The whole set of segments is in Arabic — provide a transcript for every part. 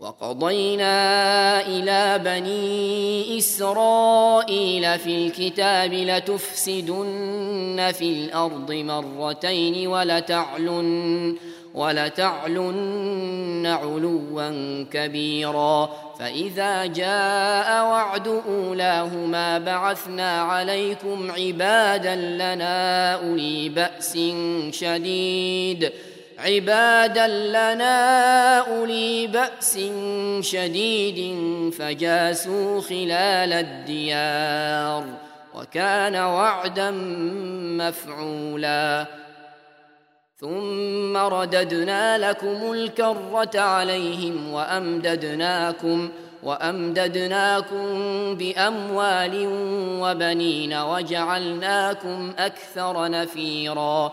وقضينا إلى بني إسرائيل في الكتاب لتفسدن في الأرض مرتين ولتعلن ولتعلن علوا كبيرا. فإذا جاء وعد أولاهما بعثنا عليكم عبادا لنا أولي بأس شديد. عبادا لنا أولي بأس شديد فجاسوا خلال الديار وكان وعدا مفعولا. ثم رددنا لكم الكرة عليهم وأمددناكم وأمددناكم بأموال وبنين وجعلناكم أكثر نفيراً.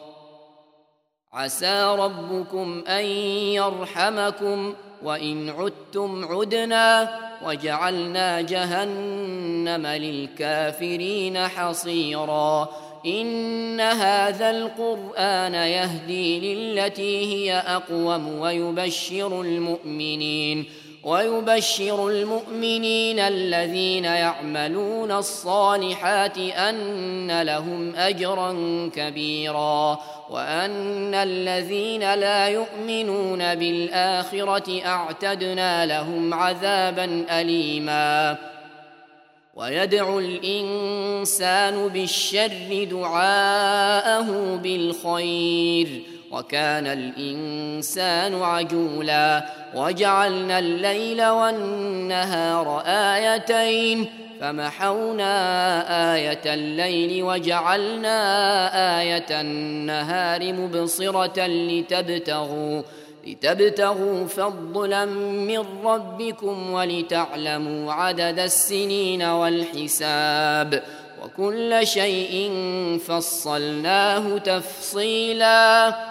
عسى ربكم أن يرحمكم وإن عدتم عدنا وجعلنا جهنم للكافرين حصيرا إن هذا القرآن يهدي للتي هي أقوم ويبشر المؤمنين ويبشر المؤمنين الذين يعملون الصالحات أن لهم أجرا كبيرا وأن الذين لا يؤمنون بالآخرة أعتدنا لهم عذابا أليما. ويدعو الإنسان بالشر دعاءه بالخير وكان الإنسان عجولا وجعلنا الليل والنهار آيتين فمحونا آية الليل وجعلنا آية النهار مبصرة لتبتغوا لتبتغوا فضلا من ربكم ولتعلموا عدد السنين والحساب وكل شيء فصلناه تفصيلا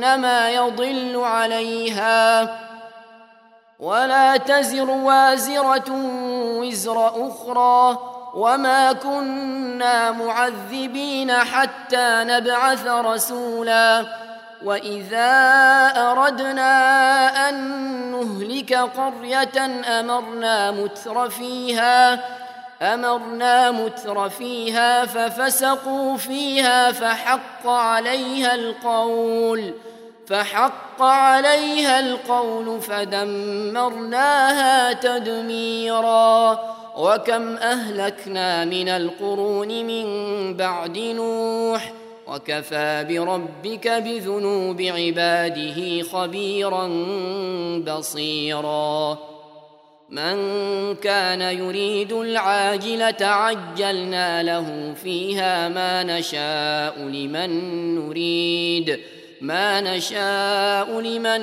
فانما يضل عليها. ولا تزر وازرة وزر أخرى. وما كنا معذبين حتى نبعث رسولا. وإذا أردنا أن نهلك قرية أمرنا متر فيها. أمرنا متر فيها ففسقوا فيها فحق عليها القول. فحق عليها القول فدمرناها تدميرا. وكم أهلكنا من القرون من بعد نوح وكفى بربك بذنوب عباده خبيرا بصيرا. من كان يريد العاجلة عجلنا له فيها ما نشاء لمن نريد. ما نشاء لمن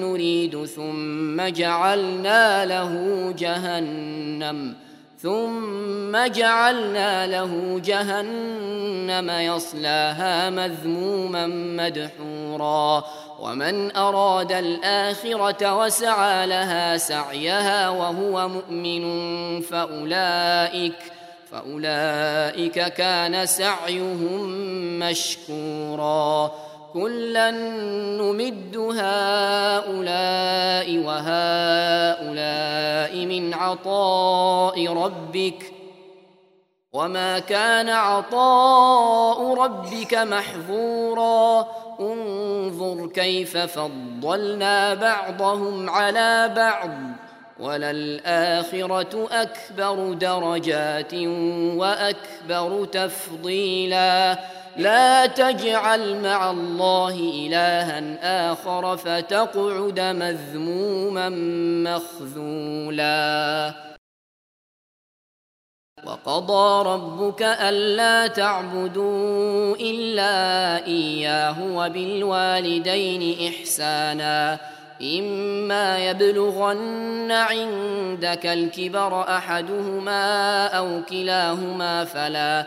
نريد ثم جعلنا له جهنم ثم جعلنا له جهنم يصلاها مذموما مدحورا ومن اراد الاخره وسعى لها سعيها وهو مؤمن فاولئك فاولئك كان سعيهم مشكورا كلا نمد هؤلاء وهؤلاء من عطاء ربك وما كان عطاء ربك محظورا. انظر كيف فضلنا بعضهم على بعض وللآخرة أكبر درجات وأكبر تفضيلا. لا تجعل مع الله إلها آخر فتقعد مذموما مخذولا. وقضى ربك ألا تعبدوا إلا إياه وبالوالدين إحسانا. إما يبلغن عندك الكبر أحدهما أو كلاهما فلا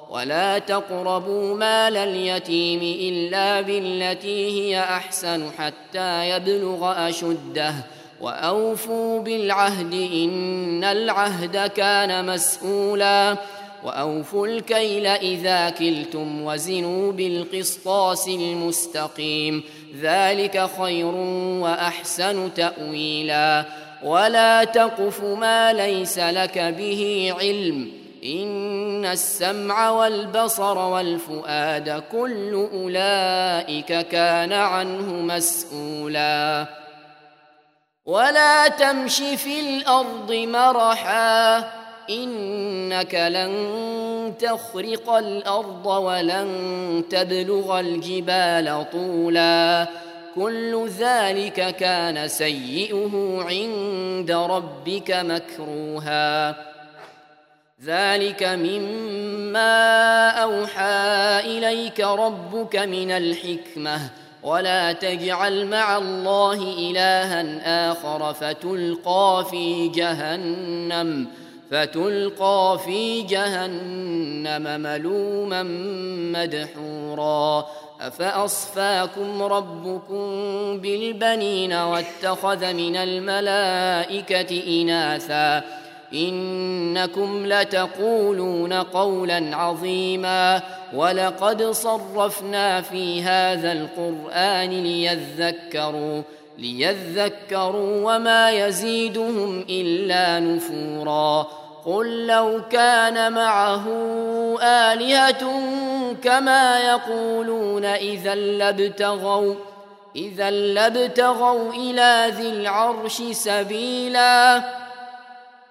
ولا تقربوا مال اليتيم الا بالتي هي احسن حتى يبلغ اشده واوفوا بالعهد ان العهد كان مسؤولا واوفوا الكيل اذا كلتم وزنوا بالقسطاس المستقيم ذلك خير واحسن تاويلا ولا تقف ما ليس لك به علم إن السمع والبصر والفؤاد كل أولئك كان عنه مسؤولا. ولا تمش في الأرض مرحا إنك لن تخرق الأرض ولن تبلغ الجبال طولا. كل ذلك كان سيئه عند ربك مكروها. ذلك مما اوحى اليك ربك من الحكمه ولا تجعل مع الله الها اخر فتلقى في جهنم فتلقى في جهنم ملوما مدحورا افاصفاكم ربكم بالبنين واتخذ من الملائكه اناثا إنكم لتقولون قولا عظيما ولقد صرفنا في هذا القرآن ليذكروا ليذكروا وما يزيدهم إلا نفورا قل لو كان معه آلهة كما يقولون إذا لابتغوا إذا لابتغوا إلى ذي العرش سبيلا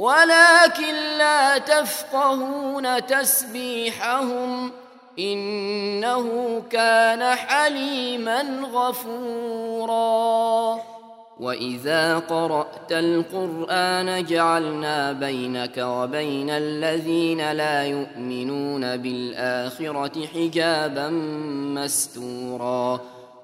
ولكن لا تفقهون تسبيحهم إنه كان حليما غفورا. وإذا قرأت القرآن جعلنا بينك وبين الذين لا يؤمنون بالآخرة حجابا مستورا.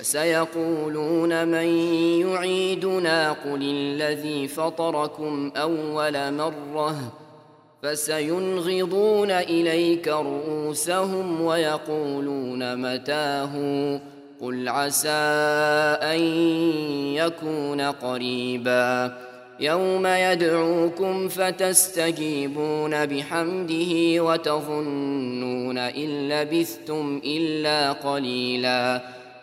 فسيقولون من يعيدنا قل الذي فطركم أول مرة فسينغضون إليك رؤوسهم ويقولون متاه قل عسى أن يكون قريباً يوم يدعوكم فتستجيبون بحمده وتظنون إن لبثتم إلا قليلا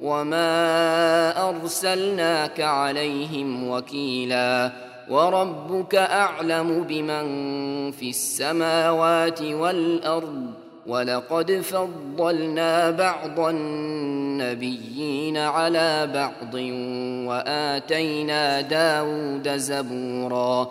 وما ارسلناك عليهم وكيلا وربك اعلم بمن في السماوات والارض ولقد فضلنا بعض النبيين على بعض واتينا داود زبورا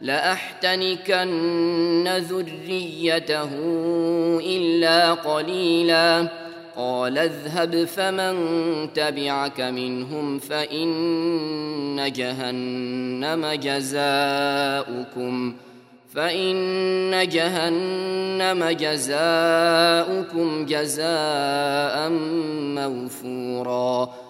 لأحتنكن ذريته إلا قليلا. قال اذهب فمن تبعك منهم فإن جهنم جزاؤكم. فإن جهنم جزاؤكم جزاء موفوراً.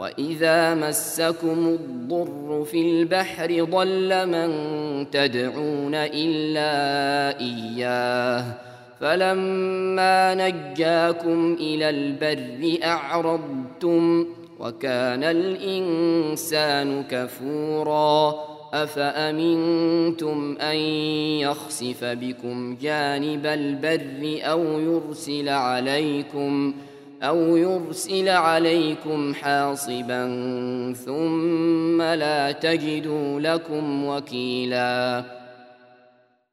واذا مسكم الضر في البحر ضل من تدعون الا اياه فلما نجاكم إلى البر اعرضتم وكان الانسان كفورا افامنتم ان يخسف بكم جانب البر أو يرسل عليكم أو يرسل عليكم حاصبا ثم لا تجدوا لكم وكيلا.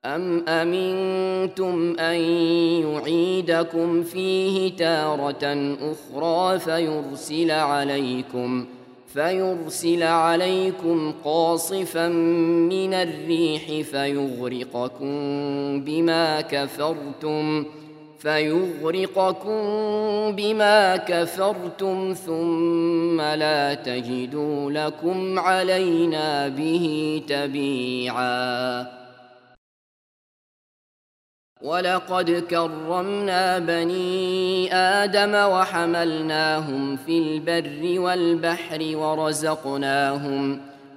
أم أمنتم أن يعيدكم فيه تارة أخرى فيرسل عليكم فيرسل عليكم قاصفا من الريح فيغرقكم بما كفرتم ۖ فيغرقكم بما كفرتم ثم لا تجدوا لكم علينا به تبيعا. ولقد كرمنا بني آدم وحملناهم في البر والبحر ورزقناهم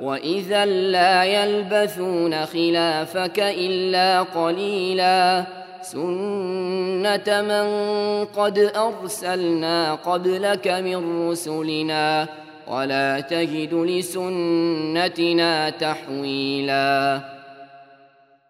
وإذا لا يلبثون خلافك إلا قليلاً سنة من قد أرسلنا قبلك من رسلنا ولا تجد لسنتنا تحويلا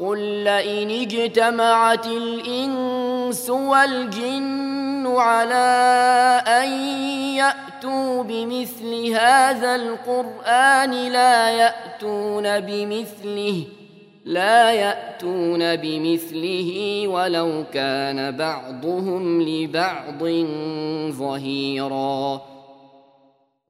قل لئن اجتمعت الإنس والجن على أن يأتوا بمثل هذا القرآن لا يأتون بمثله لا يأتون بمثله ولو كان بعضهم لبعض ظهيراً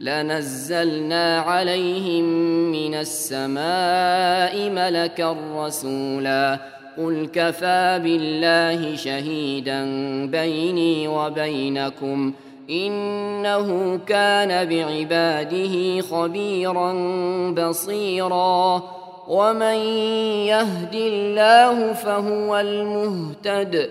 لنزلنا عليهم من السماء ملكا رسولا. قل كفى بالله شهيدا بيني وبينكم. إنه كان بعباده خبيرا بصيرا. ومن يهد الله فهو المهتد.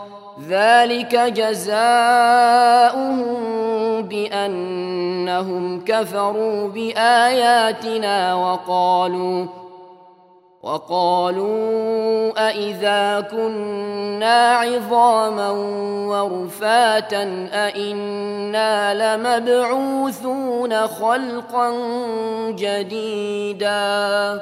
ذلك جزاؤهم بأنهم كفروا بآياتنا وقالوا وقالوا أإذا كنا عظاما ورفاتا أإنا لمبعوثون خلقا جديدا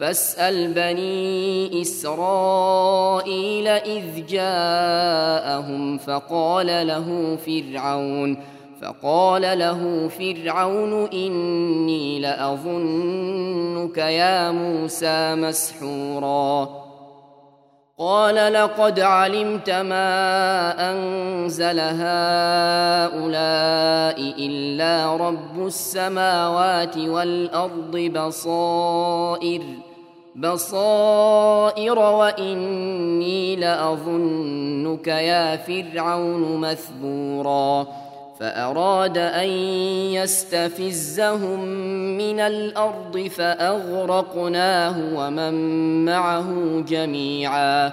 فاسأل بني إسرائيل إذ جاءهم فقال له فرعون فقال له فرعون إني لأظنك يا موسى مسحورا. قال لقد علمت ما أنزل هؤلاء إلا رب السماوات والأرض بصائر. بصائر وإني لأظنك يا فرعون مثبورا. فأراد أن يستفزهم من الأرض فأغرقناه ومن معه جميعا.